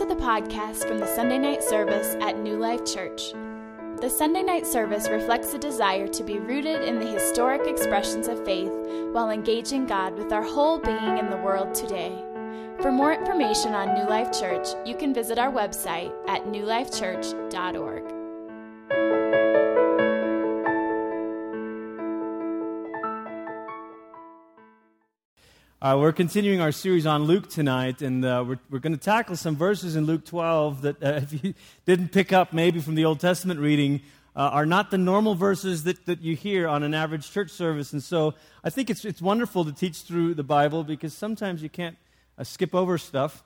to the podcast from the Sunday night service at New Life Church. The Sunday night service reflects a desire to be rooted in the historic expressions of faith while engaging God with our whole being in the world today. For more information on New Life Church, you can visit our website at newlifechurch.org. Uh, we're continuing our series on Luke tonight, and uh, we're, we're going to tackle some verses in Luke 12 that, uh, if you didn't pick up maybe from the Old Testament reading, uh, are not the normal verses that, that you hear on an average church service. And so I think it's, it's wonderful to teach through the Bible because sometimes you can't uh, skip over stuff.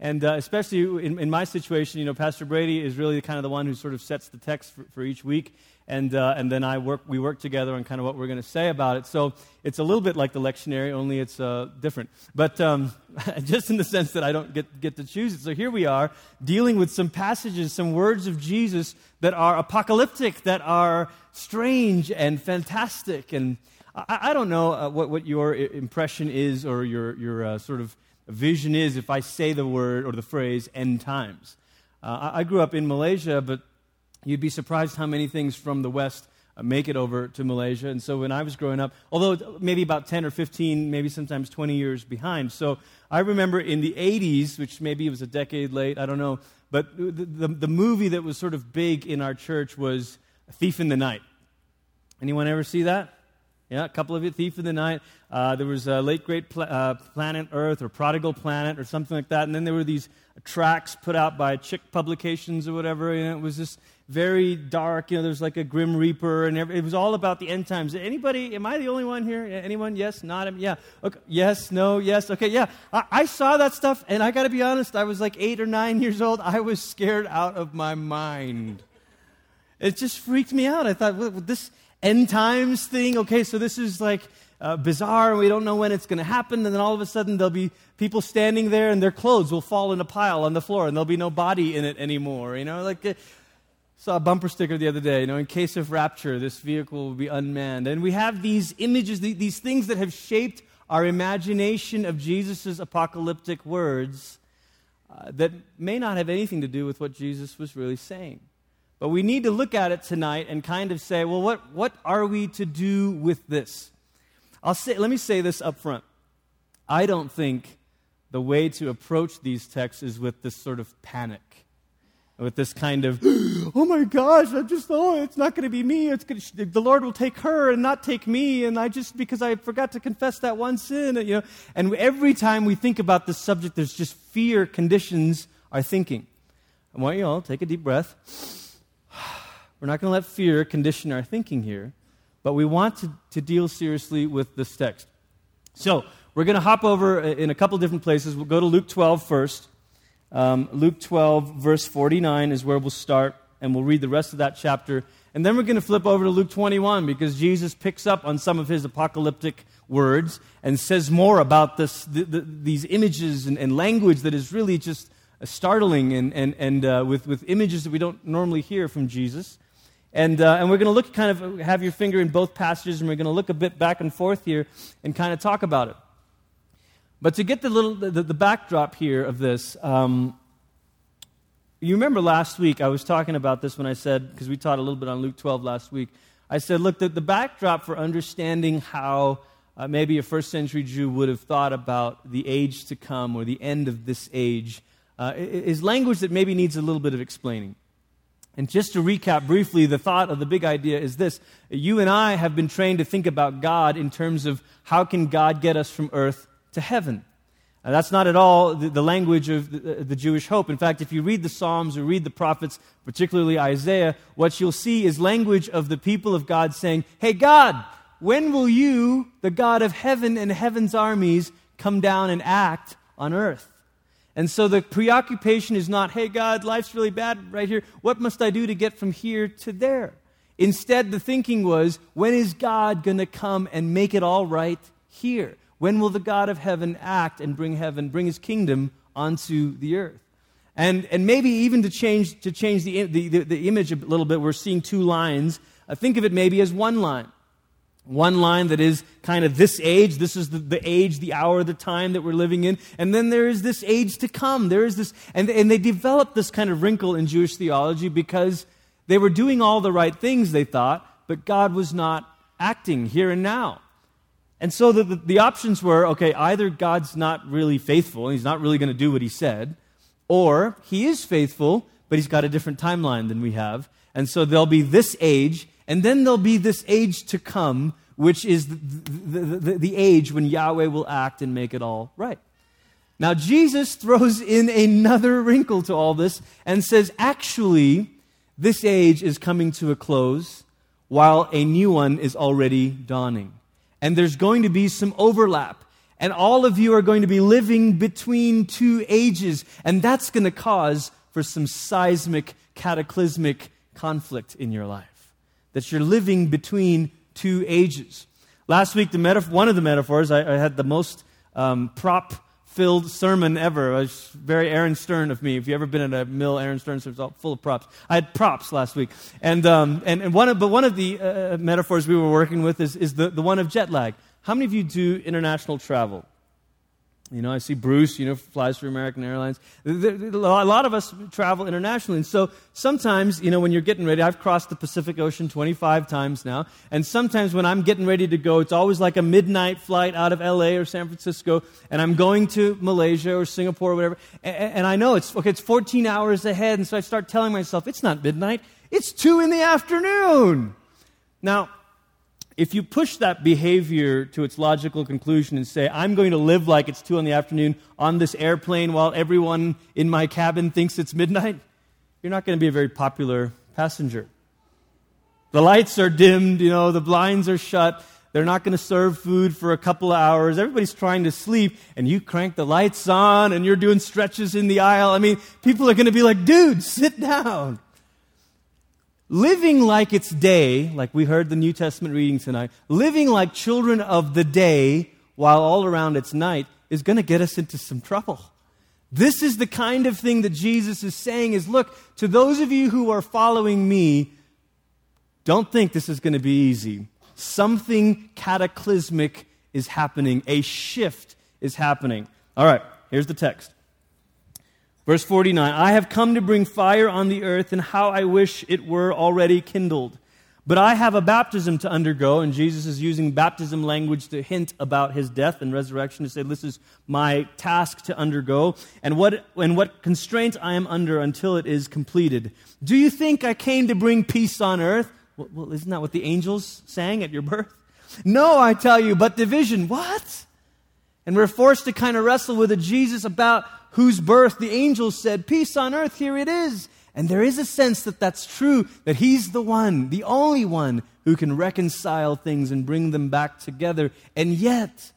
And uh, especially in, in, my situation, you know, Pastor Brady is really kind of the one who sort of sets the text for, for each week and, uh, and then I work, we work together on kind of what we're going to say about it. So it's a little bit like the lectionary, only it's uh, different. But um, just in the sense that I don't get, get to choose it. So here we are dealing with some passages, some words of Jesus that are apocalyptic, that are strange and fantastic. And I, I don't know uh, what, what your impression is or your, your uh, sort of vision is if I say the word or the phrase end times. Uh, I, I grew up in Malaysia, but You'd be surprised how many things from the West uh, make it over to Malaysia. And so when I was growing up, although maybe about 10 or 15, maybe sometimes 20 years behind. So I remember in the 80s, which maybe it was a decade late, I don't know, but the, the, the movie that was sort of big in our church was Thief in the Night. Anyone ever see that? Yeah, a couple of you, Thief in the Night. Uh, there was a late great pl- uh, Planet Earth or Prodigal Planet or something like that. And then there were these tracks put out by Chick Publications or whatever. And it was just very dark. You know, there's like a Grim Reaper, and every, it was all about the end times. Anybody? Am I the only one here? Anyone? Yes? Not? Yeah. Okay. Yes? No? Yes? Okay. Yeah. I, I saw that stuff, and I got to be honest. I was like eight or nine years old. I was scared out of my mind. It just freaked me out. I thought, well, this end times thing. Okay, so this is like uh, bizarre and we don't know when it's going to happen. And then all of a sudden there'll be people standing there and their clothes will fall in a pile on the floor and there'll be no body in it anymore. You know, like. Uh, saw a bumper sticker the other day, you know, in case of rapture, this vehicle will be unmanned. And we have these images, these things that have shaped our imagination of Jesus' apocalyptic words uh, that may not have anything to do with what Jesus was really saying. But we need to look at it tonight and kind of say, well, what, what are we to do with this? I'll say, let me say this up front. I don't think the way to approach these texts is with this sort of panic, with this kind of, oh my gosh, I just, oh, it's not going to be me. It's gonna, the Lord will take her and not take me. And I just, because I forgot to confess that one sin, you know. And every time we think about this subject, there's just fear conditions our thinking. I want you all to take a deep breath. We're not going to let fear condition our thinking here, but we want to, to deal seriously with this text. So, we're going to hop over in a couple different places. We'll go to Luke 12 first. Um, Luke 12, verse 49 is where we'll start, and we'll read the rest of that chapter. And then we're going to flip over to Luke 21 because Jesus picks up on some of his apocalyptic words and says more about this, the, the, these images and, and, language that is really just startling and, and, and uh, with, with images that we don't normally hear from Jesus. And, uh, and we're going to look, kind of have your finger in both passages, and we're going to look a bit back and forth here and kind of talk about it. But to get the, little, the, the backdrop here of this, um, you remember last week I was talking about this when I said, because we taught a little bit on Luke 12 last week, I said, look, the, the backdrop for understanding how uh, maybe a first century Jew would have thought about the age to come or the end of this age uh, is language that maybe needs a little bit of explaining. And just to recap briefly, the thought of the big idea is this you and I have been trained to think about God in terms of how can God get us from earth to heaven. That's not at all the, the language of the, the, Jewish hope. In fact, if you read the Psalms or read the prophets, particularly Isaiah, what you'll see is language of the people of God saying, Hey, God, when will you, the God of heaven and heaven's armies, come down and act on earth? And so the preoccupation is not, hey, God, life's really bad right here. What must I do to get from here to there? Instead, the thinking was, when is God going to come and make it all right here? When will the God of heaven act and bring heaven, bring his kingdom onto the earth? And, and maybe even to change, to change the, the, the, the image a little bit, we're seeing two lines. Uh, think of it maybe as one line. One line that is kind of this age, this is the, the age, the hour, the time that we're living in. And then there is this age to come. There is this, and, and they developed this kind of wrinkle in Jewish theology because they were doing all the right things, they thought, but God was not acting here and now. And so the, the, the options were okay, either God's not really faithful, and he's not really going to do what he said, or he is faithful, but he's got a different timeline than we have. And so there'll be this age, and then there'll be this age to come, which is the, the, the, the, age when Yahweh will act and make it all right. Now, Jesus throws in another wrinkle to all this and says, actually, this age is coming to a close while a new one is already dawning. And there's going to be some overlap. And all of you are going to be living between two ages. And that's going to cause for some seismic, cataclysmic conflict in your life that you're living between two ages. Last week, the metaf- one of the metaphors, I, I had the most um, prop filled sermon ever. It was very Aaron Stern of me. If you've ever been at a mill, Aaron Stern is full of props. I had props last week. And, um, and, and one of, but one of the uh, metaphors we were working with is, is the, the one of jet lag. How many of you do international travel? You know, I see Bruce, you know, flies for American Airlines. A lot of us travel internationally. And so sometimes, you know, when you're getting ready, I've crossed the Pacific Ocean 25 times now. And sometimes when I'm getting ready to go, it's always like a midnight flight out of LA or San Francisco. And I'm going to Malaysia or Singapore or whatever. And, I know it's, okay, it's 14 hours ahead. And so I start telling myself, it's not midnight. It's two in the afternoon. Now, if you push that behavior to its logical conclusion and say, I'm going to live like it's two in the afternoon on this airplane while everyone in my cabin thinks it's midnight, you're not going to be a very popular passenger. The lights are dimmed, you know, the blinds are shut. They're not going to serve food for a couple of hours. Everybody's trying to sleep, and you crank the lights on and you're doing stretches in the aisle. I mean, people are going to be like, dude, sit down. Living like it's day, like we heard the New Testament reading tonight, living like children of the day while all around it's night is going to get us into some trouble. This is the kind of thing that Jesus is saying is look, to those of you who are following me, don't think this is going to be easy. Something cataclysmic is happening, a shift is happening. All right, here's the text. Verse 49 I have come to bring fire on the earth, and how I wish it were already kindled. But I have a baptism to undergo, and Jesus is using baptism language to hint about his death and resurrection to say, This is my task to undergo, and what, and what constraint I am under until it is completed. Do you think I came to bring peace on earth? Well, well isn't that what the angels sang at your birth? No, I tell you, but division. What? And we're forced to kind of wrestle with a Jesus about whose birth the angels said, Peace on earth, here it is. And there is a sense that that's true, that he's the one, the only one who can reconcile things and bring them back together. And yet,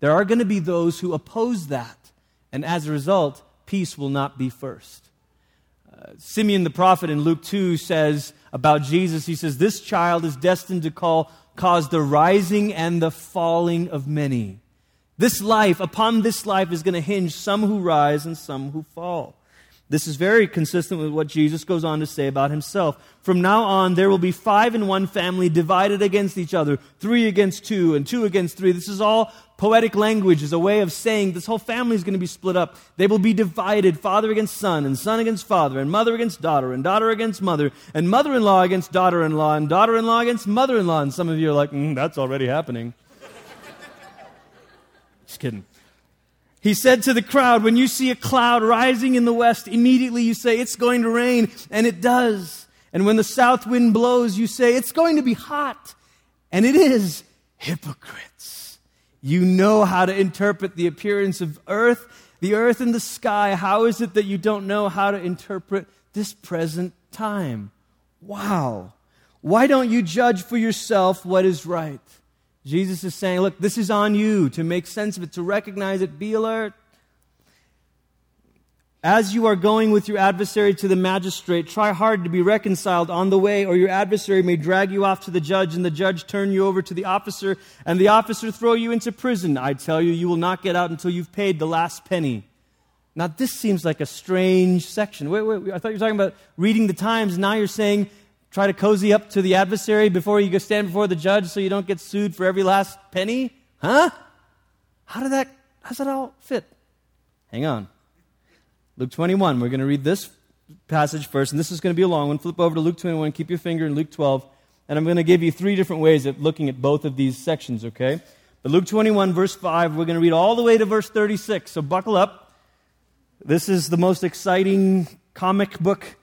there are going to be those who oppose that. And as a result, peace will not be first. Uh, Simeon the prophet in Luke 2 says about Jesus, he says, This child is destined to call, cause the rising and the falling of many. This life, upon this life, is going to hinge some who rise and some who fall. This is very consistent with what Jesus goes on to say about himself. From now on, there will be five in one family divided against each other, three against two, and two against three. This is all poetic language, is a way of saying this whole family is going to be split up. They will be divided, father against son, and son against father, and mother against daughter, and daughter against mother, and mother in law against daughter in law, and daughter in law against mother in law. And some of you are like, mm, that's already happening. Just kidding. He said to the crowd, When you see a cloud rising in the west, immediately you say, It's going to rain, and it does. And when the south wind blows, you say, It's going to be hot, and it is. Hypocrites. You know how to interpret the appearance of earth, the earth and the sky. How is it that you don't know how to interpret this present time? Wow. Why don't you judge for yourself what is right? Jesus is saying, look, this is on you to make sense of it, to recognize it, be alert. As you are going with your adversary to the magistrate, try hard to be reconciled on the way, or your adversary may drag you off to the judge, and the judge turn you over to the officer, and the officer throw you into prison. I tell you, you will not get out until you've paid the last penny. Now, this seems like a strange section. Wait, wait, I thought you were talking about reading the Times. Now you're saying try to cozy up to the adversary before you go stand before the judge so you don't get sued for every last penny? Huh? How did that, how does that all fit? Hang on. Luke 21, we're going to read this passage first, and this is going to be a long one. Flip over to Luke 21, keep your finger in Luke 12, and I'm going to give you three different ways of looking at both of these sections, okay? But Luke 21, verse 5, we're going to read all the way to verse 36, so buckle up. This is the most exciting comic book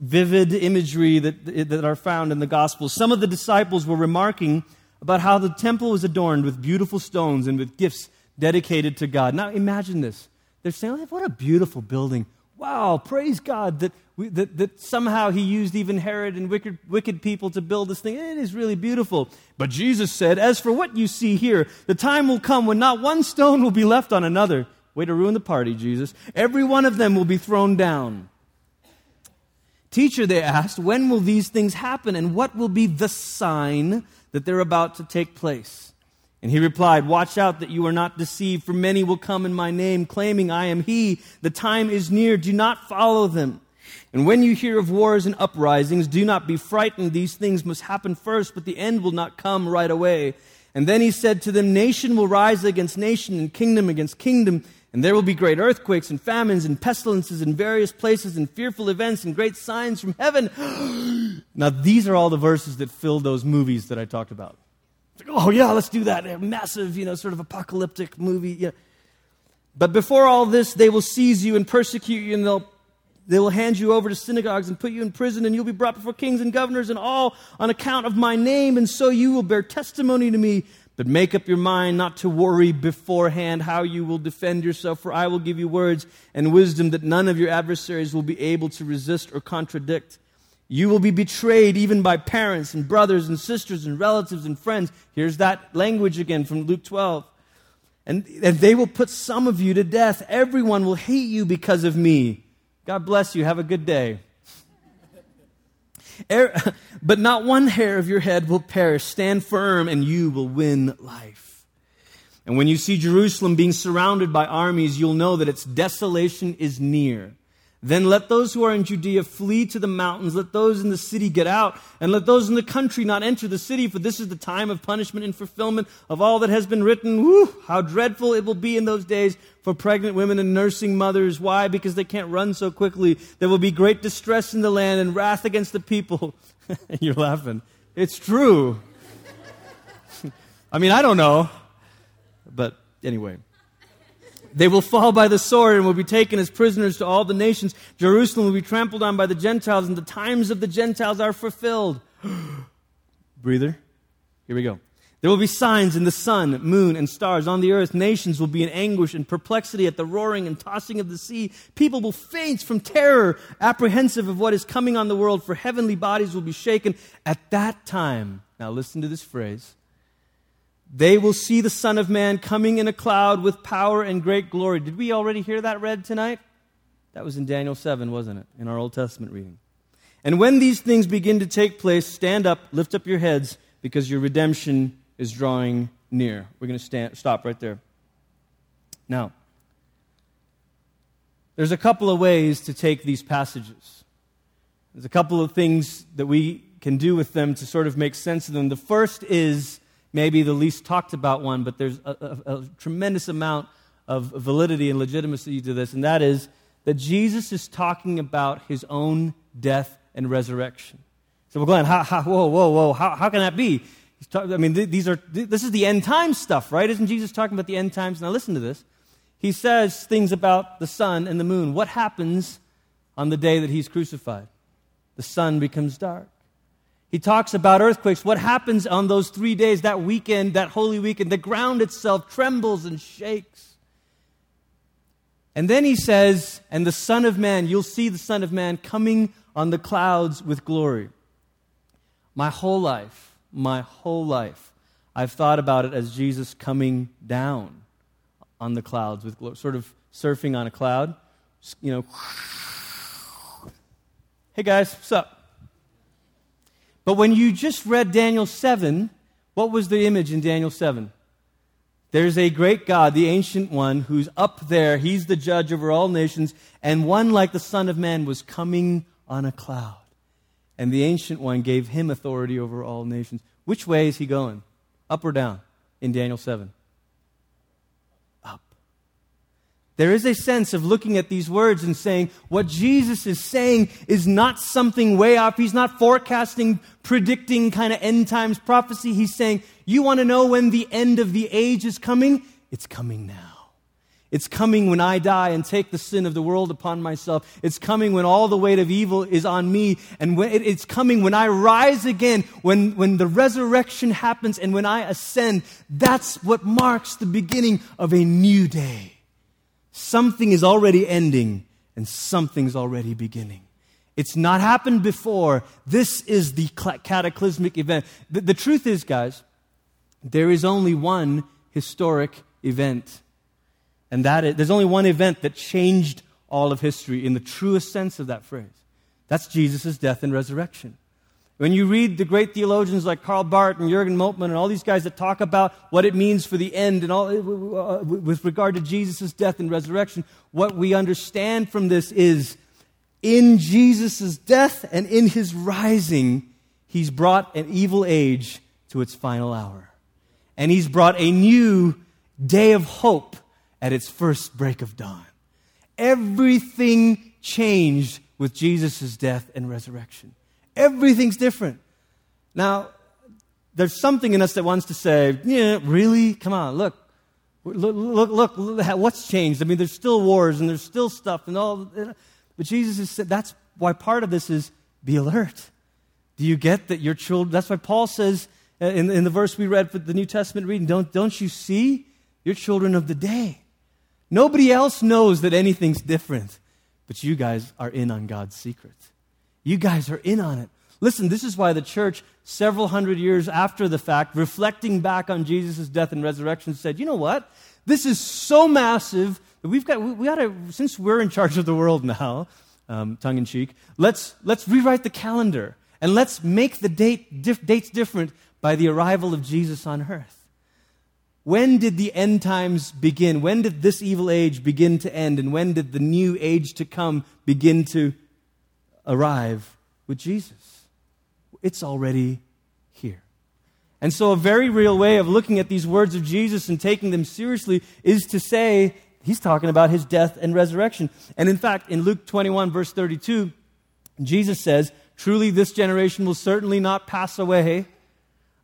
vivid imagery that, that are found in the Gospels. Some of the disciples were remarking about how the temple was adorned with beautiful stones and with gifts dedicated to God. Now imagine this. They're saying, what a beautiful building. Wow, praise God that, we, that, that somehow he used even Herod and wicked, wicked people to build this thing. It is really beautiful. But Jesus said, As for what you see here, the time will come when not one stone will be left on another. Way to ruin the party, Jesus. Every one of them will be thrown down. Teacher, they asked, when will these things happen and what will be the sign that they're about to take place? And he replied, Watch out that you are not deceived, for many will come in my name, claiming I am he. The time is near. Do not follow them. And when you hear of wars and uprisings, do not be frightened. These things must happen first, but the end will not come right away. And then he said to them, Nation will rise against nation, and kingdom against kingdom and there will be great earthquakes and famines and pestilences in various places and fearful events and great signs from heaven. now, these are all the verses that fill those movies that I talked about. Like, oh, yeah, let's do that. A massive, you know, sort of apocalyptic movie. Yeah. But before all this, they will seize you and persecute you, and they'll, they will hand you over to synagogues and put you in prison, and you'll be brought before kings and governors, and all on account of my name. And so you will bear testimony to me. But make up your mind not to worry beforehand how you will defend yourself, for I will give you words and wisdom that none of your adversaries will be able to resist or contradict. You will be betrayed even by parents and brothers and sisters and relatives and friends. Here's that language again from Luke 12. And, and they will put some of you to death. Everyone will hate you because of me. God bless you. Have a good day. But not one hair of your head will perish. Stand firm, and you will win life. And when you see Jerusalem being surrounded by armies, you'll know that its desolation is near. Then let those who are in Judea flee to the mountains. Let those in the city get out. And let those in the country not enter the city, for this is the time of punishment and fulfillment of all that has been written. Woo! How dreadful it will be in those days for pregnant women and nursing mothers. Why? Because they can't run so quickly. There will be great distress in the land and wrath against the people. You're laughing. It's true. I mean, I don't know. But anyway. They will fall by the sword and will be taken as prisoners to all the nations. Jerusalem will be trampled on by the Gentiles, and the times of the Gentiles are fulfilled. Breather. Here we go. There will be signs in the sun, moon, and stars. On the earth, nations will be in anguish and perplexity at the roaring and tossing of the sea. People will faint from terror, apprehensive of what is coming on the world, for heavenly bodies will be shaken. At that time, now listen to this phrase they will see the Son of Man coming in a cloud with power and great glory. Did we already hear that read tonight? That was in Daniel 7, wasn't it? In our Old Testament reading. And when these things begin to take place, stand up, lift up your heads, because your redemption is drawing near. We're going to stand, stop right there. Now, there's a couple of ways to take these passages. There's a couple of things that we can do with them to sort of make sense of them. The first is maybe the least talked about one, but there's a, a, a tremendous amount of validity and legitimacy to this, and that is that Jesus is talking about his own death and resurrection. So, well, Glenn, how, how, whoa, whoa, whoa, how, how can that be? Talk, I mean, these are, this is the end times stuff, right? Isn't Jesus talking about the end times? Now, listen to this. He says things about the sun and the moon. What happens on the day that he's crucified? The sun becomes dark. He talks about earthquakes. What happens on those three days, that weekend, that holy weekend? The ground itself trembles and shakes. And then he says, And the Son of Man, you'll see the Son of Man coming on the clouds with glory. My whole life, my whole life, I've thought about it as Jesus coming down on the clouds with glory, sort of surfing on a cloud. You know, hey guys, what's up? But when you just read Daniel 7, what was the image in Daniel 7? There's a great God, the ancient one, who's up there. He's the judge over all nations. And one like the Son of Man was coming on a cloud. and the Ancient One gave him authority over all nations. Which way is he going? Up or down in Daniel 7? Up. There is a sense of looking at these words and saying, what Jesus is saying is not something way off. He's not forecasting, predicting kind of end times prophecy. He's saying, you want to know when the end of the age is coming? It's coming now. It's coming when I die and take the sin of the world upon myself. It's coming when all the weight of evil is on me. And when, it's coming when I rise again, when, when the resurrection happens and when I ascend. That's what marks the beginning of a new day. Something is already ending and something's already beginning. It's not happened before. This is the cataclysmic event. The, the truth is, guys, there is only one historic event and that is, there's only one event that changed all of history in the truest sense of that phrase. That's Jesus' death and resurrection. When you read the great theologians like Karl Barth and Jurgen Moltmann and all these guys that talk about what it means for the end and all uh, with regard to Jesus' death and resurrection, what we understand from this is in Jesus' death and in his rising, he's brought an evil age to its final hour. And he's brought a new day of hope at its first break of dawn. Everything changed with Jesus' death and resurrection. Everything's different. Now, there's something in us that wants to say, yeah, really? Come on, look. Look, look, look, what's changed? I mean, there's still wars and there's still stuff and all. But Jesus said that's why part of this is be alert. Do you get that your children? That's why Paul says uh, in, in the verse we read for the New Testament reading, don't, don't you see? You're children of the day. Nobody else knows that anything's different, but you guys are in on God's secret. You guys are in on it. Listen, this is why the church, several hundred years after the fact, reflecting back on Jesus' death and resurrection, said, you know what? This is so massive that we've got, we got to, since we're in charge of the world now, um, tongue in cheek, let's, let's rewrite the calendar and let's make the date, dif- dates different by the arrival of Jesus on earth. When did the end times begin? When did this evil age begin to end? And when did the new age to come begin to arrive with Jesus? It's already here. And so, a very real way of looking at these words of Jesus and taking them seriously is to say, he's talking about his death and resurrection. And in fact, in Luke 21, verse 32, Jesus says, Truly, this generation will certainly not pass away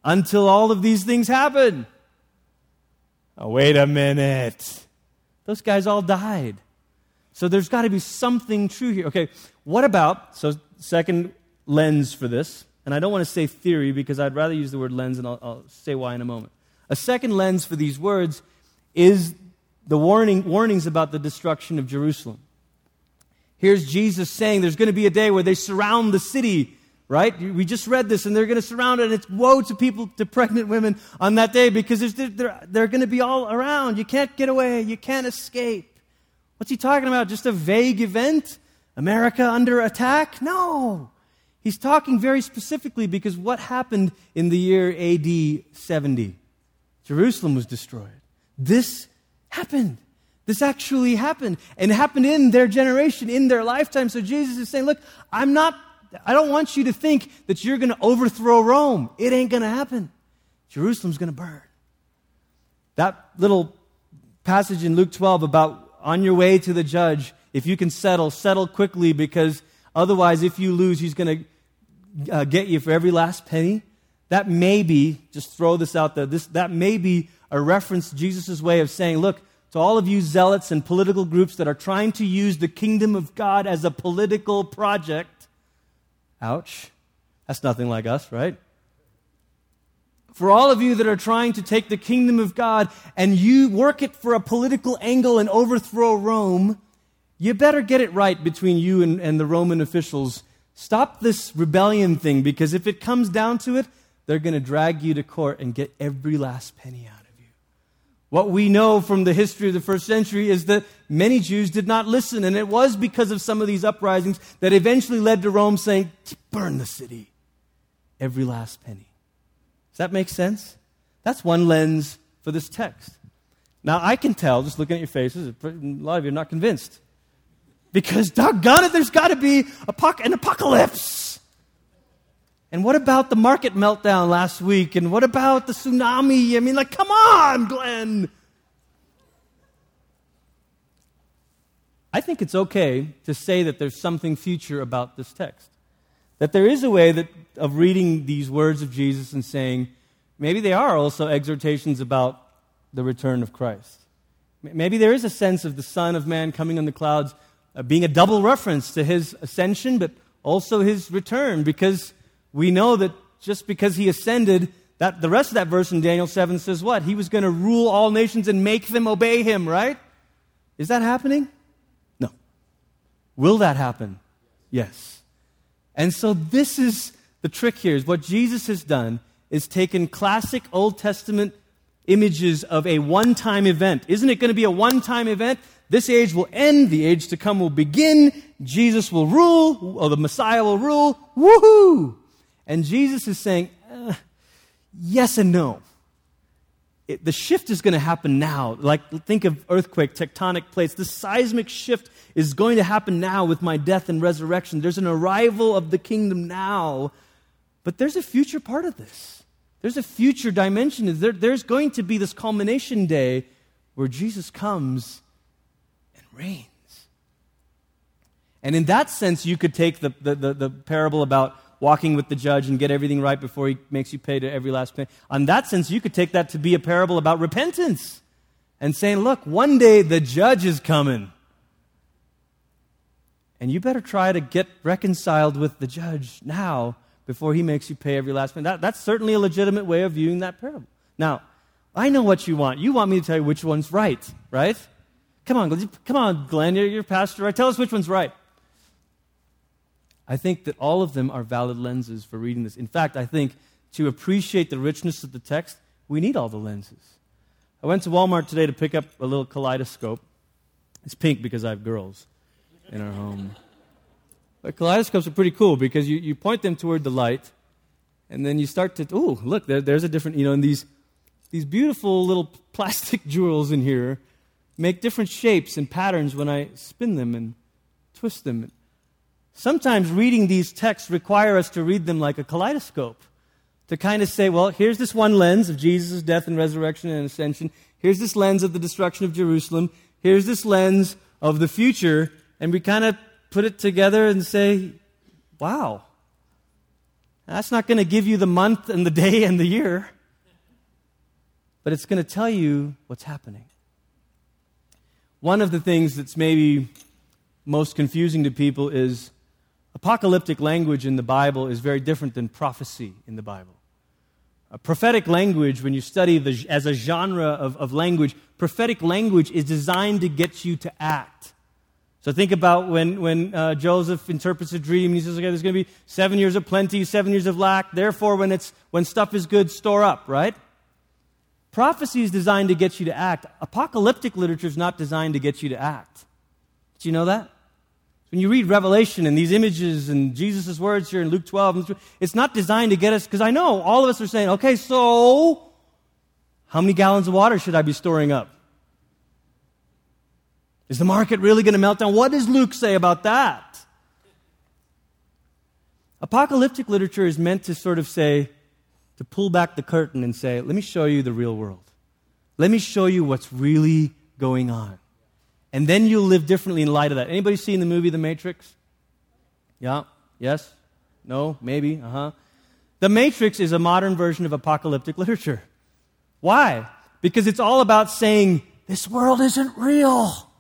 until all of these things happen. Oh, wait a minute. Those guys all died. So there's got to be something true here. Okay, what about, so second lens for this, and I don't want to say theory because I'd rather use the word lens and I'll, I'll say why in a moment. A second lens for these words is the warning, warnings about the destruction of Jerusalem. Here's Jesus saying there's going to be a day where they surround the city right? We just read this, and they're going to surround it, and it's woe to people, to pregnant women on that day because they're, they're going to be all around. You can't get away, you can't escape. What's he talking about? Just a vague event? America under attack? No. He's talking very specifically because what happened in the year AD 70? Jerusalem was destroyed. This happened. This actually happened. And happened in their generation, in their lifetime. So Jesus is saying, Look, I'm not I don't want you to think that you're going to overthrow Rome. It ain't going to happen. Jerusalem's going to burn. That little passage in Luke 12 about on your way to the judge, if you can settle, settle quickly because otherwise, if you lose, he's going to uh, get you for every last penny. That may be, just throw this out there, this, that may be a reference to Jesus' way of saying, look, to all of you zealots and political groups that are trying to use the kingdom of God as a political project, Ouch. That's nothing like us, right? For all of you that are trying to take the kingdom of God and you work it for a political angle and overthrow Rome, you better get it right between you and, and the Roman officials. Stop this rebellion thing because if it comes down to it, they're going to drag you to court and get every last penny out. Of you. What we know from the history of the first century is that many Jews did not listen, and it was because of some of these uprisings that eventually led to Rome saying, burn the city, every last penny. That make sense? That's one lens for this text. Now, I can tell, just looking at your faces, a lot of you are not convinced. Because, doggone it, there's got to be an apocalypse. And what about the market meltdown last week? And what about the tsunami? I mean, like, come on, Glenn. I think it's okay to say that there's something future about this text. That there is a way that, of reading these words of Jesus and saying, maybe they are also exhortations about the return of Christ. Maybe there is a sense of the Son of Man coming on the clouds uh, being a double reference to his ascension, but also his return, because we know that just because he ascended, that the rest of that verse in Daniel 7 says what? He was going to rule all nations and make them obey him, right? Is that happening? No. Will that happen? Yes. And so this is the trick here is what Jesus has done is taken classic Old Testament images of a one time event. Isn't it going to be a one time event? This age will end, the age to come will begin, Jesus will rule, or the Messiah will rule. Woohoo! And Jesus is saying, uh, yes and no. It, the shift is going to happen now. Like, think of earthquake, tectonic plates. The seismic shift is going to happen now with my death and resurrection. There's an arrival of the kingdom now. But there's a future part of this. There's a future dimension. There, there's going to be this culmination day where Jesus comes and reigns. And in that sense, you could take the, the, the, the, parable about walking with the judge and get everything right before he makes you pay to every last penny. On that sense, you could take that to be a parable about repentance and saying, look, one day the judge is coming. And you better try to get reconciled with the judge now before he makes you pay every last penny. That, that's certainly a legitimate way of viewing that parable. Now, I know what you want. You want me to tell you which one's right, right? Come on, come on, Glenn, you're, you're pastor, right? Tell us which one's right. I think that all of them are valid lenses for reading this. In fact, I think to appreciate the richness of the text, we need all the lenses. I went to Walmart today to pick up a little kaleidoscope. It's pink because I have girls in our home. But kaleidoscopes are pretty cool because you, you point them toward the light, and then you start to, oh, look, there, there's a different, you know, and these, these beautiful little plastic jewels in here make different shapes and patterns when I spin them and twist them. Sometimes reading these texts require us to read them like a kaleidoscope. To kind of say, well, here's this one lens of Jesus' death and resurrection and ascension. Here's this lens of the destruction of Jerusalem. Here's this lens of the future. And we kind of put it together and say, wow, that's not going to give you the month and the day and the year, but it's going to tell you what's happening. One of the things that's maybe most confusing to people is apocalyptic language in the Bible is very different than prophecy in the Bible. A prophetic language, when you study the, as a genre of, of language, prophetic language is designed to get you to act. So think about when, when uh, Joseph interprets a dream and he says, okay, there's going to be seven years of plenty, seven years of lack. Therefore, when, it's, when stuff is good, store up, right? Prophecy is designed to get you to act. Apocalyptic literature is not designed to get you to act. Did you know that? When you read Revelation and these images and Jesus' words here in Luke 12, it's not designed to get us, because I know all of us are saying, okay, so how many gallons of water should I be storing up? Is the market really going to melt down? What does Luke say about that? Apocalyptic literature is meant to sort of say, to pull back the curtain and say, let me show you the real world. Let me show you what's really going on. And then you'll live differently in light of that. Anybody seen the movie The Matrix? Yeah? Yes? No? Maybe? Uh huh. The Matrix is a modern version of apocalyptic literature. Why? Because it's all about saying, this world isn't real.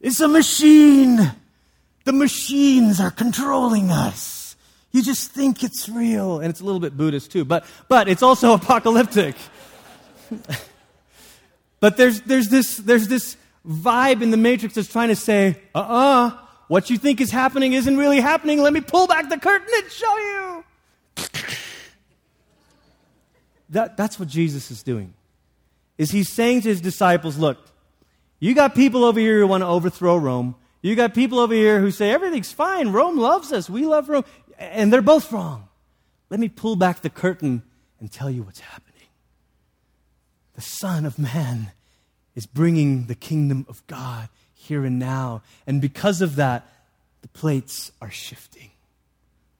It's a machine. The machines are controlling us. You just think it's real. And it's a little bit Buddhist too, but, but it's also apocalyptic. but there's, there's, this, there's this vibe in the Matrix that's trying to say, uh uh-uh, uh, what you think is happening isn't really happening. Let me pull back the curtain and show you. that, that's what Jesus is doing. Is he's saying to his disciples, look, you got people over here who want to overthrow Rome. You got people over here who say everything's fine. Rome loves us. We love Rome. And they're both wrong. Let me pull back the curtain and tell you what's happening. The Son of Man is bringing the kingdom of God here and now. And because of that, the plates are shifting.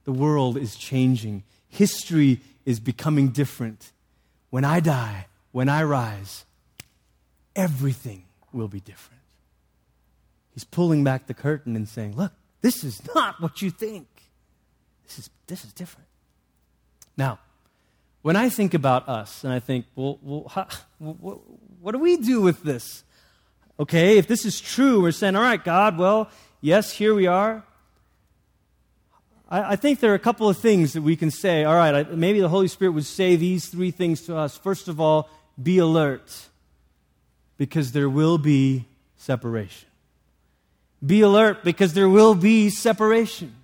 The world is changing History is becoming different. When I die, when I rise, everything will be different. He's pulling back the curtain and saying, Look, this is not what you think. This is, this is different. Now, when I think about us and I think, well, well how, what, do we do with this? Okay, if this is true, we're saying, all right, God, well, yes, here we are. I, I think there are a couple of things that we can say. All right, maybe the Holy Spirit would say these three things to us. First of all, be alert because there will be separation. Be alert because there will be separation.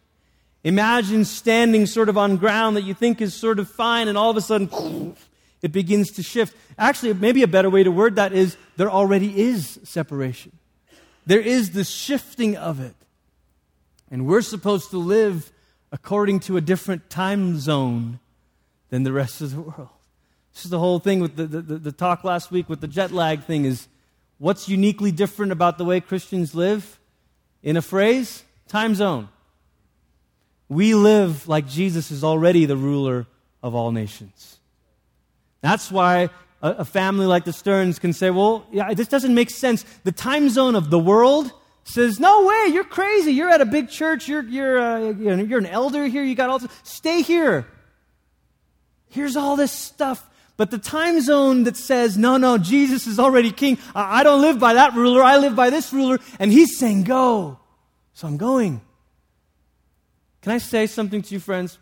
Imagine standing sort of on ground that you think is sort of fine, and all of a sudden it begins to shift. Actually, maybe a better way to word that is there already is separation. There is the shifting of it. And we're supposed to live according to a different time zone than the rest of the world. This is the whole thing with the, the, the, talk last week with the jet lag thing is what's uniquely different about the way Christians live? In a phrase, time zone. We live like Jesus is already the ruler of all nations. That's why a, a family like the Stearns can say, well, yeah, this doesn't make sense. The time zone of the world says, No way, you're crazy. You're at a big church. You're, you're, uh, you're an elder here. You got all this. Stay here. Here's all this stuff. But the time zone that says, No, no, Jesus is already king. I, I don't live by that ruler. I live by this ruler. And he's saying, Go. So I'm going. Can I say something to you, friends?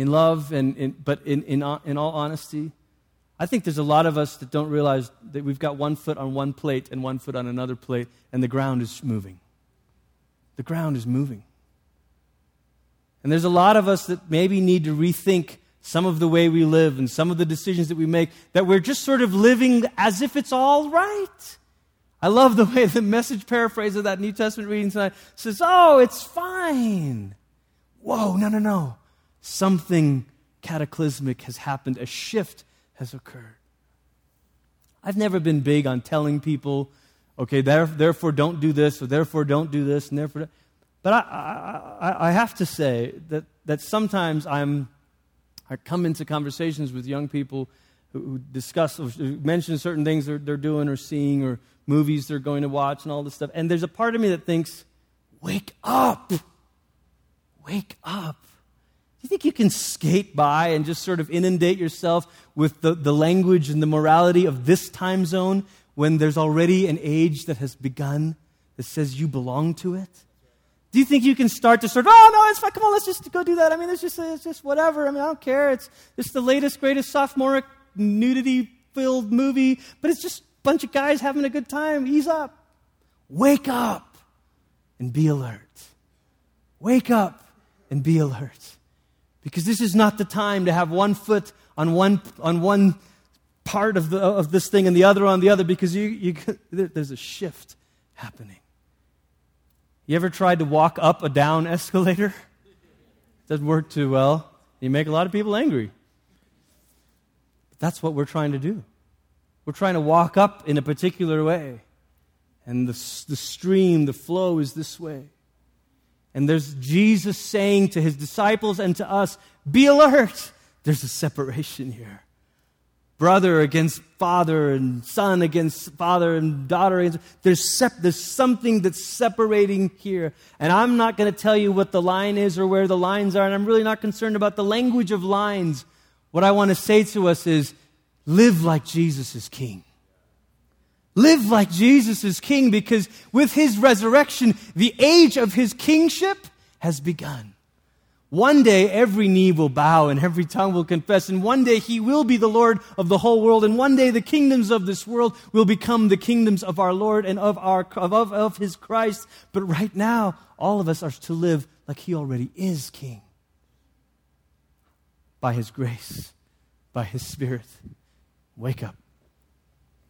In love, and in, but in, in, in all honesty, I think there's a lot of us that don't realize that we've got one foot on one plate and one foot on another plate, and the ground is moving. The ground is moving. And there's a lot of us that maybe need to rethink some of the way we live and some of the decisions that we make, that we're just sort of living as if it's all right. I love the way the message paraphrase of that New Testament reading tonight says, Oh, it's fine. Whoa, no, no, no. Something cataclysmic has happened, a shift has occurred. I've never been big on telling people, okay, therefore don't do this, or therefore don't do this, and therefore. But I, I, I have to say that, that sometimes I'm, I come into conversations with young people who, who discuss, or mention certain things they're, they're doing or seeing, or movies they're going to watch, and all this stuff. And there's a part of me that thinks, wake up! Wake up! Do you think you can skate by and just sort of inundate yourself with the, the language and the morality of this time zone when there's already an age that has begun that says you belong to it? Do you think you can start to sort of, oh, no, it's fine. Come on, let's just go do that. I mean, it's just, it's just whatever. I mean, I don't care. It's just the latest, greatest sophomoric nudity filled movie, but it's just a bunch of guys having a good time. Ease up. Wake up and be alert. Wake up and be alert. Because this is not the time to have one foot on one, on one part of, the, of this thing and the other on the other because you, you, there's a shift happening. You ever tried to walk up a down escalator? Doesn't work too well. You make a lot of people angry. But that's what we're trying to do. We're trying to walk up in a particular way. And the, the stream, the flow is this way. And there's Jesus saying to his disciples and to us, be alert. There's a separation here. Brother against father and son against father and daughter. There's, sep- there's something that's separating here. And I'm not going to tell you what the line is or where the lines are. And I'm really not concerned about the language of lines. What I want to say to us is live like Jesus is king. Live like Jesus is king because with his resurrection, the age of his kingship has begun. One day every knee will bow and every tongue will confess, and one day he will be the Lord of the whole world, and one day the kingdoms of this world will become the kingdoms of our Lord and of, our, of, of his Christ. But right now, all of us are to live like he already is king by his grace, by his spirit. Wake up.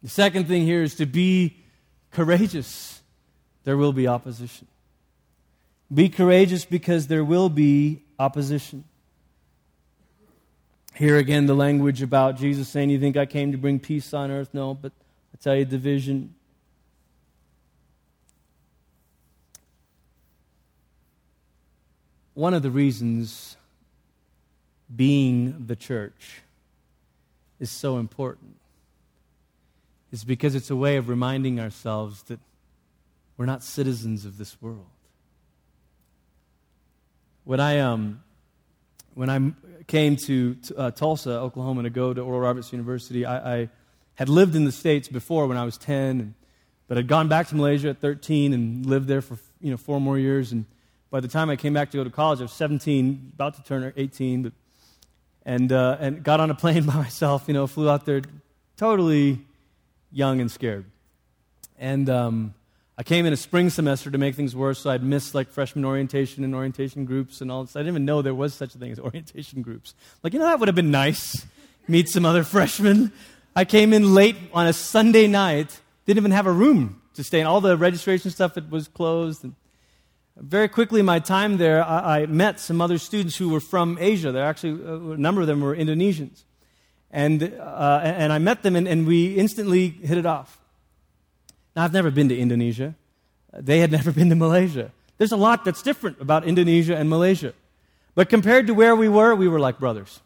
The second thing here is to be courageous. There will be opposition. Be courageous because there will be opposition. Here again, the language about Jesus saying, You think I came to bring peace on earth? No, but I tell you, division. One of the reasons being the church is so important is because it's a way of reminding ourselves that we're not citizens of this world. When I, um, when I came to uh, Tulsa, Oklahoma, to go to Oral Roberts University, I, I, had lived in the States before when I was 10, and, but had gone back to Malaysia at 13 and lived there for you know, four more years. And by the time I came back to go to college, I was 17, about to turn 18, but, and, uh, and got on a plane by myself, you know, flew out there totally young and scared. And um, I came in a spring semester to make things worse, so I'd missed like freshman orientation and orientation groups and all this. I didn't even know there was such a thing as orientation groups. Like, you know, that would have been nice. Meet some other freshmen. I came in late on a Sunday night, didn't even have a room to stay in. All the registration stuff it was closed. And very quickly, my time there, I, I met some other students who were from Asia. There actually, uh, a number of them were Indonesians. And, uh, and I met them, and, and we instantly hit it off. Now, I've never been to Indonesia. They had never been to Malaysia. There's a lot that's different about Indonesia and Malaysia. But compared to where we were, we were like brothers.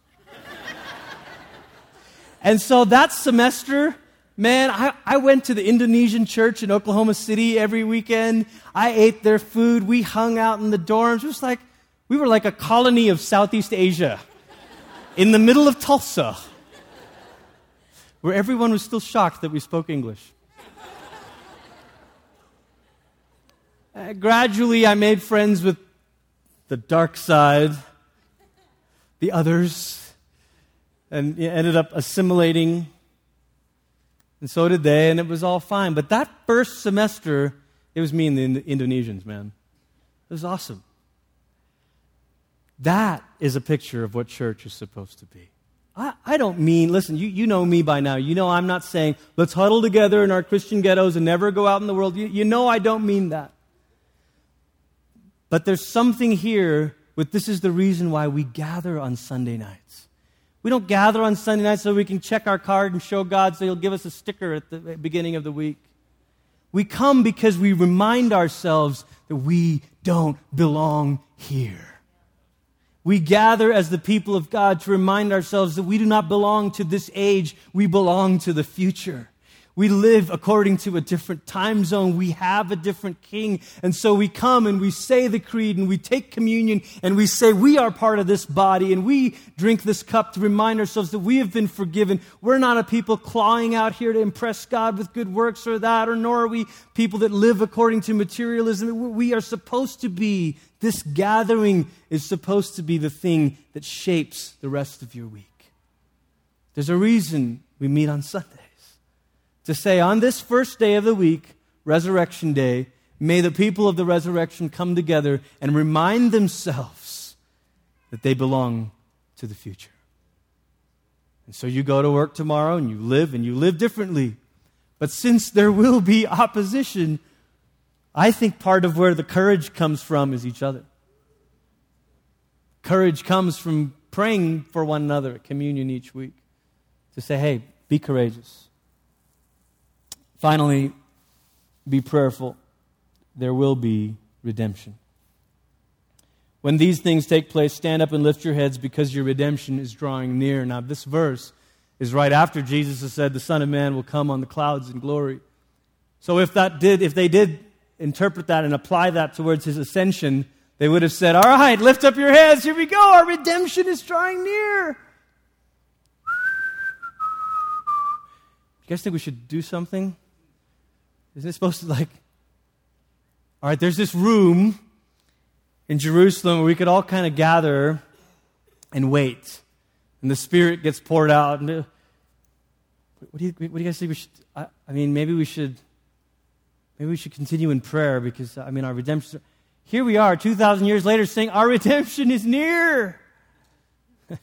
and so that semester, man, I, I went to the Indonesian church in Oklahoma City every weekend. I ate their food. We hung out in the dorms. It was like, we were like a colony of Southeast Asia in the middle of Tulsa where everyone was still shocked that we spoke English. uh, gradually, I made friends with the dark side, the others, and ended up assimilating. And so did they, and it was all fine. But that first semester, it was me and the Indonesians, man. It was awesome. That is a picture of what church is supposed to be. I, I don't mean, listen, you, you know me by now. You know I'm not saying, let's huddle together in our Christian ghettos and never go out in the world. You, you know I don't mean that. But there's something here with this is the reason why we gather on Sunday nights. We don't gather on Sunday nights so we can check our card and show God so He'll give us a sticker at the beginning of the week. We come because we remind ourselves that we don't belong here. We gather as the people of God to remind ourselves that we do not belong to this age, we belong to the future. We live according to a different time zone. We have a different king. And so we come and we say the creed and we take communion and we say we are part of this body and we drink this cup to remind ourselves that we have been forgiven. We're not a people clawing out here to impress God with good works or that, or nor are we people that live according to materialism. We are supposed to be, this gathering is supposed to be the thing that shapes the rest of your week. There's a reason we meet on Sundays to say, on this first day of the week, Resurrection Day, may the people of the resurrection come together and remind themselves that they belong to the future. And so you go to work tomorrow and you live and you live differently. But since there will be opposition, I think part of where the courage comes from is each other. Courage comes from praying for one another at communion each week to say, hey, be courageous. Finally, be prayerful. There will be redemption. When these things take place, stand up and lift your heads because your redemption is drawing near. Now, this verse is right after Jesus has said, The Son of Man will come on the clouds in glory. So if that did, if they did interpret that and apply that towards his ascension, they would have said, All right, lift up your heads. Here we go. Our redemption is drawing near. You guys think we should do something? Isn't it supposed to like, all right, there's this room in Jerusalem where we could all kind of gather and wait. And the Spirit gets poured out. And, uh, what, do you, what do you guys think we should? I, I mean, maybe we should, maybe we should continue in prayer because, I mean, our redemption. Here we are, 2,000 years later, saying our redemption is near.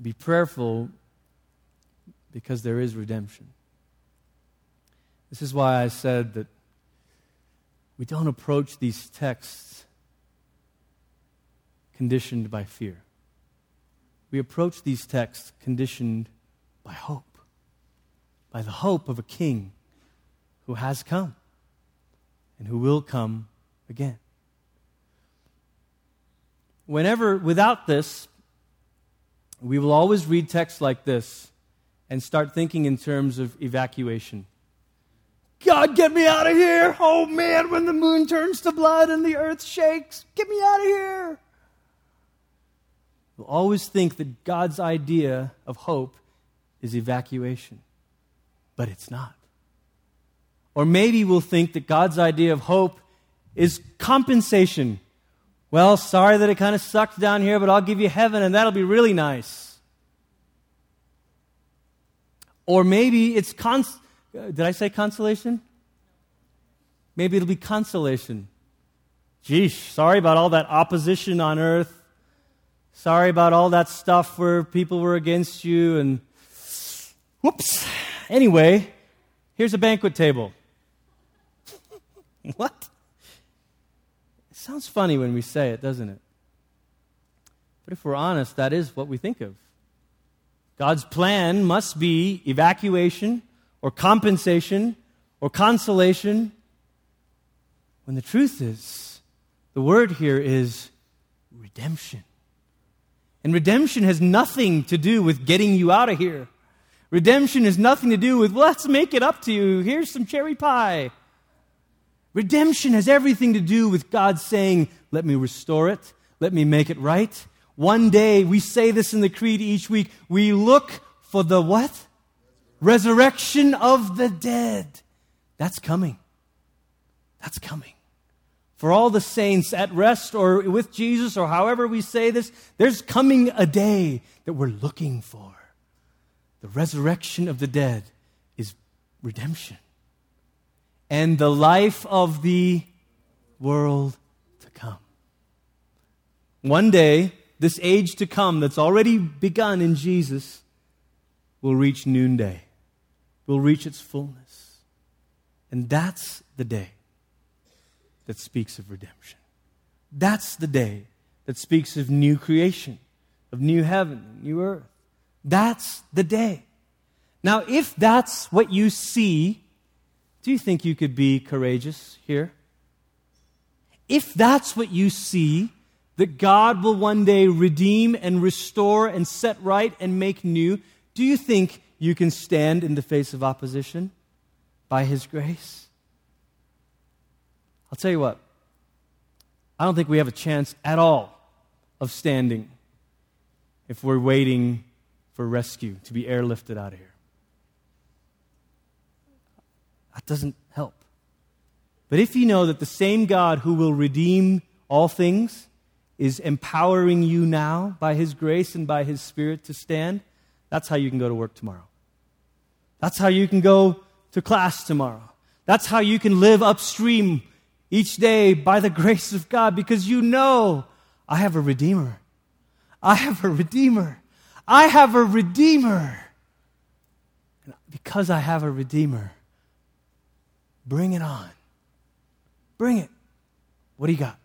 Be prayerful because there is redemption. This is why I said that we don't approach these texts conditioned by fear. We approach these texts conditioned by hope, by the hope of a king who has come and who will come again. whenever, without this, we will always read texts like this and start thinking in terms of evacuation. God, get me out of here! Oh man, when the moon turns to blood and the earth shakes, get me out of here! We'll always think that God's idea of hope is evacuation, but it's not. Or maybe we'll think that God's idea of hope is compensation. Well, sorry that it kind of sucked down here, but I'll give you heaven and that'll be really nice. Or maybe it's cons- did I say consolation? Maybe it'll be consolation. Geesh, sorry about all that opposition on earth. Sorry about all that stuff where people were against you and whoops. Anyway, here's a banquet table. what? It sounds funny when we say it, doesn't it? But if we're honest, that is what we think of. God's plan must be evacuation or compensation or consolation. When the truth is, the word here is redemption. And redemption has nothing to do with getting you out of here. Redemption has nothing to do with, well, let's make it up to you. Here's some cherry pie. Redemption has everything to do with God saying, let me restore it, let me make it right. One day, we say this in the creed each week, we look for the what? Resurrection of the dead. That's coming. That's coming. For all the saints at rest or with Jesus, or however we say this, there's coming a day that we're looking for. The resurrection of the dead is redemption and the life of the world to come. One day, this age to come that's already begun in Jesus will reach noonday, will reach its fullness. And that's the day that speaks of redemption. That's the day that speaks of new creation, of new heaven, new earth. That's the day. Now, if that's what you see do you think you could be courageous here? If that's what you see, that God will one day redeem and restore and set right and make new, do you think you can stand in the face of opposition by His grace? I'll tell you what, I don't think we have a chance at all of standing if we're waiting for rescue to be airlifted out of here. That doesn't help. But if you know that the same God who will redeem all things is empowering you now by his grace and by his spirit to stand, that's how you can go to work tomorrow. That's how you can go to class tomorrow. That's how you can live upstream each day by the grace of God because you know I have a Redeemer. I have a Redeemer. I have a Redeemer. And because I have a Redeemer, Bring it on. Bring it. What do you got?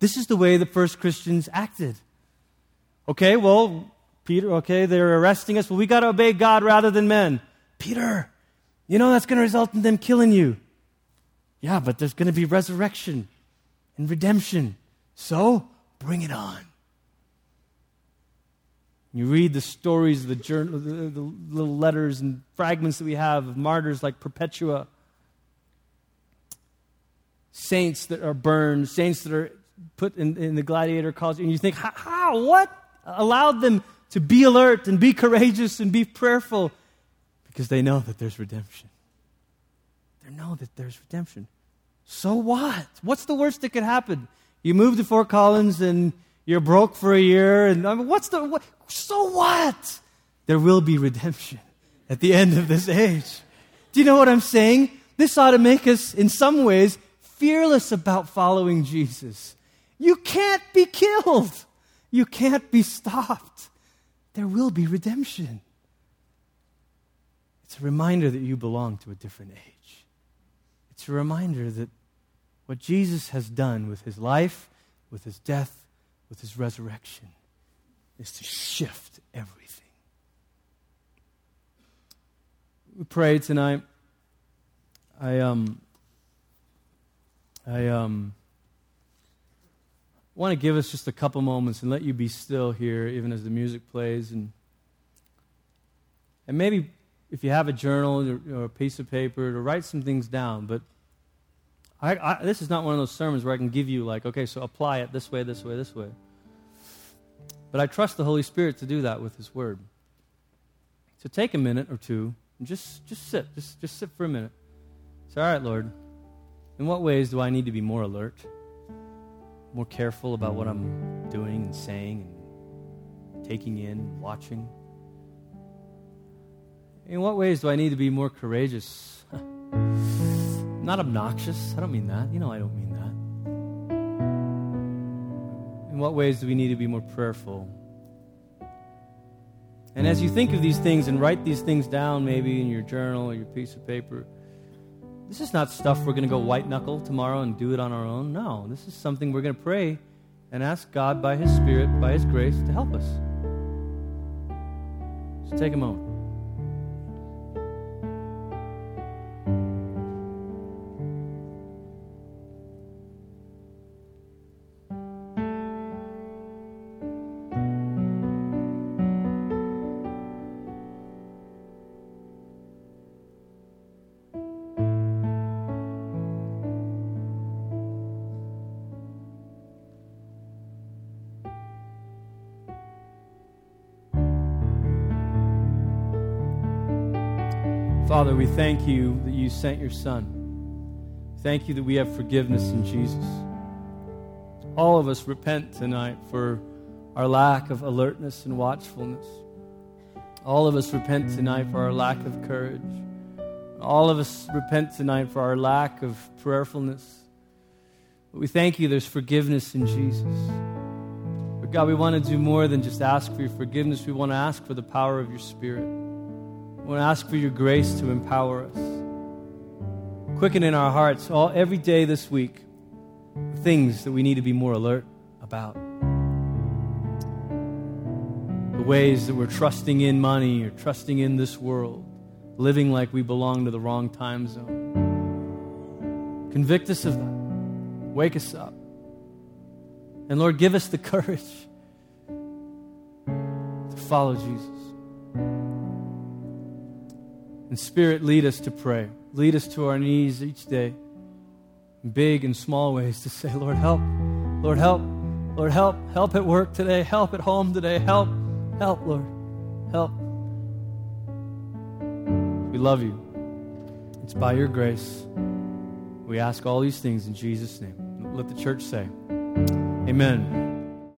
This is the way the first Christians acted. Okay, well, Peter, okay, they're arresting us. Well, we got to obey God rather than men. Peter, you know that's going to result in them killing you. Yeah, but there's going to be resurrection and redemption. So, bring it on. You read the stories, the, journal, the, the little letters and fragments that we have of martyrs like Perpetua, saints that are burned, saints that are put in, in the gladiator college, and you think, how? What? Allowed them to be alert and be courageous and be prayerful because they know that there's redemption. They know that there's redemption. So what? What's the worst that could happen? You move to Fort Collins and you're broke for a year, and I mean, what's the what, so what? There will be redemption at the end of this age. Do you know what I'm saying? This ought to make us, in some ways, fearless about following Jesus. You can't be killed. You can't be stopped. There will be redemption. It's a reminder that you belong to a different age. It's a reminder that what Jesus has done with his life, with his death, with his resurrection is to shift everything. We prayed tonight. I um I um want to give us just a couple moments and let you be still here, even as the music plays. And, and maybe if you have a journal or, or a piece of paper, to write some things down. But I, I, this is not one of those sermons where I can give you, like, okay, so apply it this way, this way, this way. But I trust the Holy Spirit to do that with His Word. So take a minute or two and just, just sit. Just, just sit for a minute. Say, all right, Lord, in what ways do I need to be more alert? more careful about what I'm doing and saying and taking in, watching? In what ways do I need to be more courageous? Not obnoxious. I don't mean that. You know, I don't mean that. In what ways do we need to be more prayerful? And as you think of these things and write these things down, maybe in your journal or your piece of paper, this is not stuff we're going to go white knuckle tomorrow and do it on our own. No, this is something we're going to pray and ask God by His Spirit, by His grace, to help us. So take a moment. Father, we thank you that you sent your Son. Thank you that we have forgiveness in Jesus. All of us repent tonight for our lack of alertness and watchfulness. All of us repent tonight for our lack of courage. All of us repent tonight for our lack of prayerfulness. But we thank you there's forgiveness in Jesus. But God, we want to do more than just ask for your forgiveness. We want to ask for the power of your Spirit. Want to ask for your grace to empower us. Quicken in our hearts all every day this week things that we need to be more alert about. The ways that we're trusting in money or trusting in this world, living like we belong to the wrong time zone. Convict us of that. Wake us up. And Lord, give us the courage to follow Jesus. And Spirit, lead us to pray. Lead us to our knees each day, big and small ways, to say, Lord, help. Lord, help. Lord, help. Help at work today. Help at home today. Help. Help, Lord. Help. We love you. It's by your grace. We ask all these things in Jesus' name. Let the church say, Amen.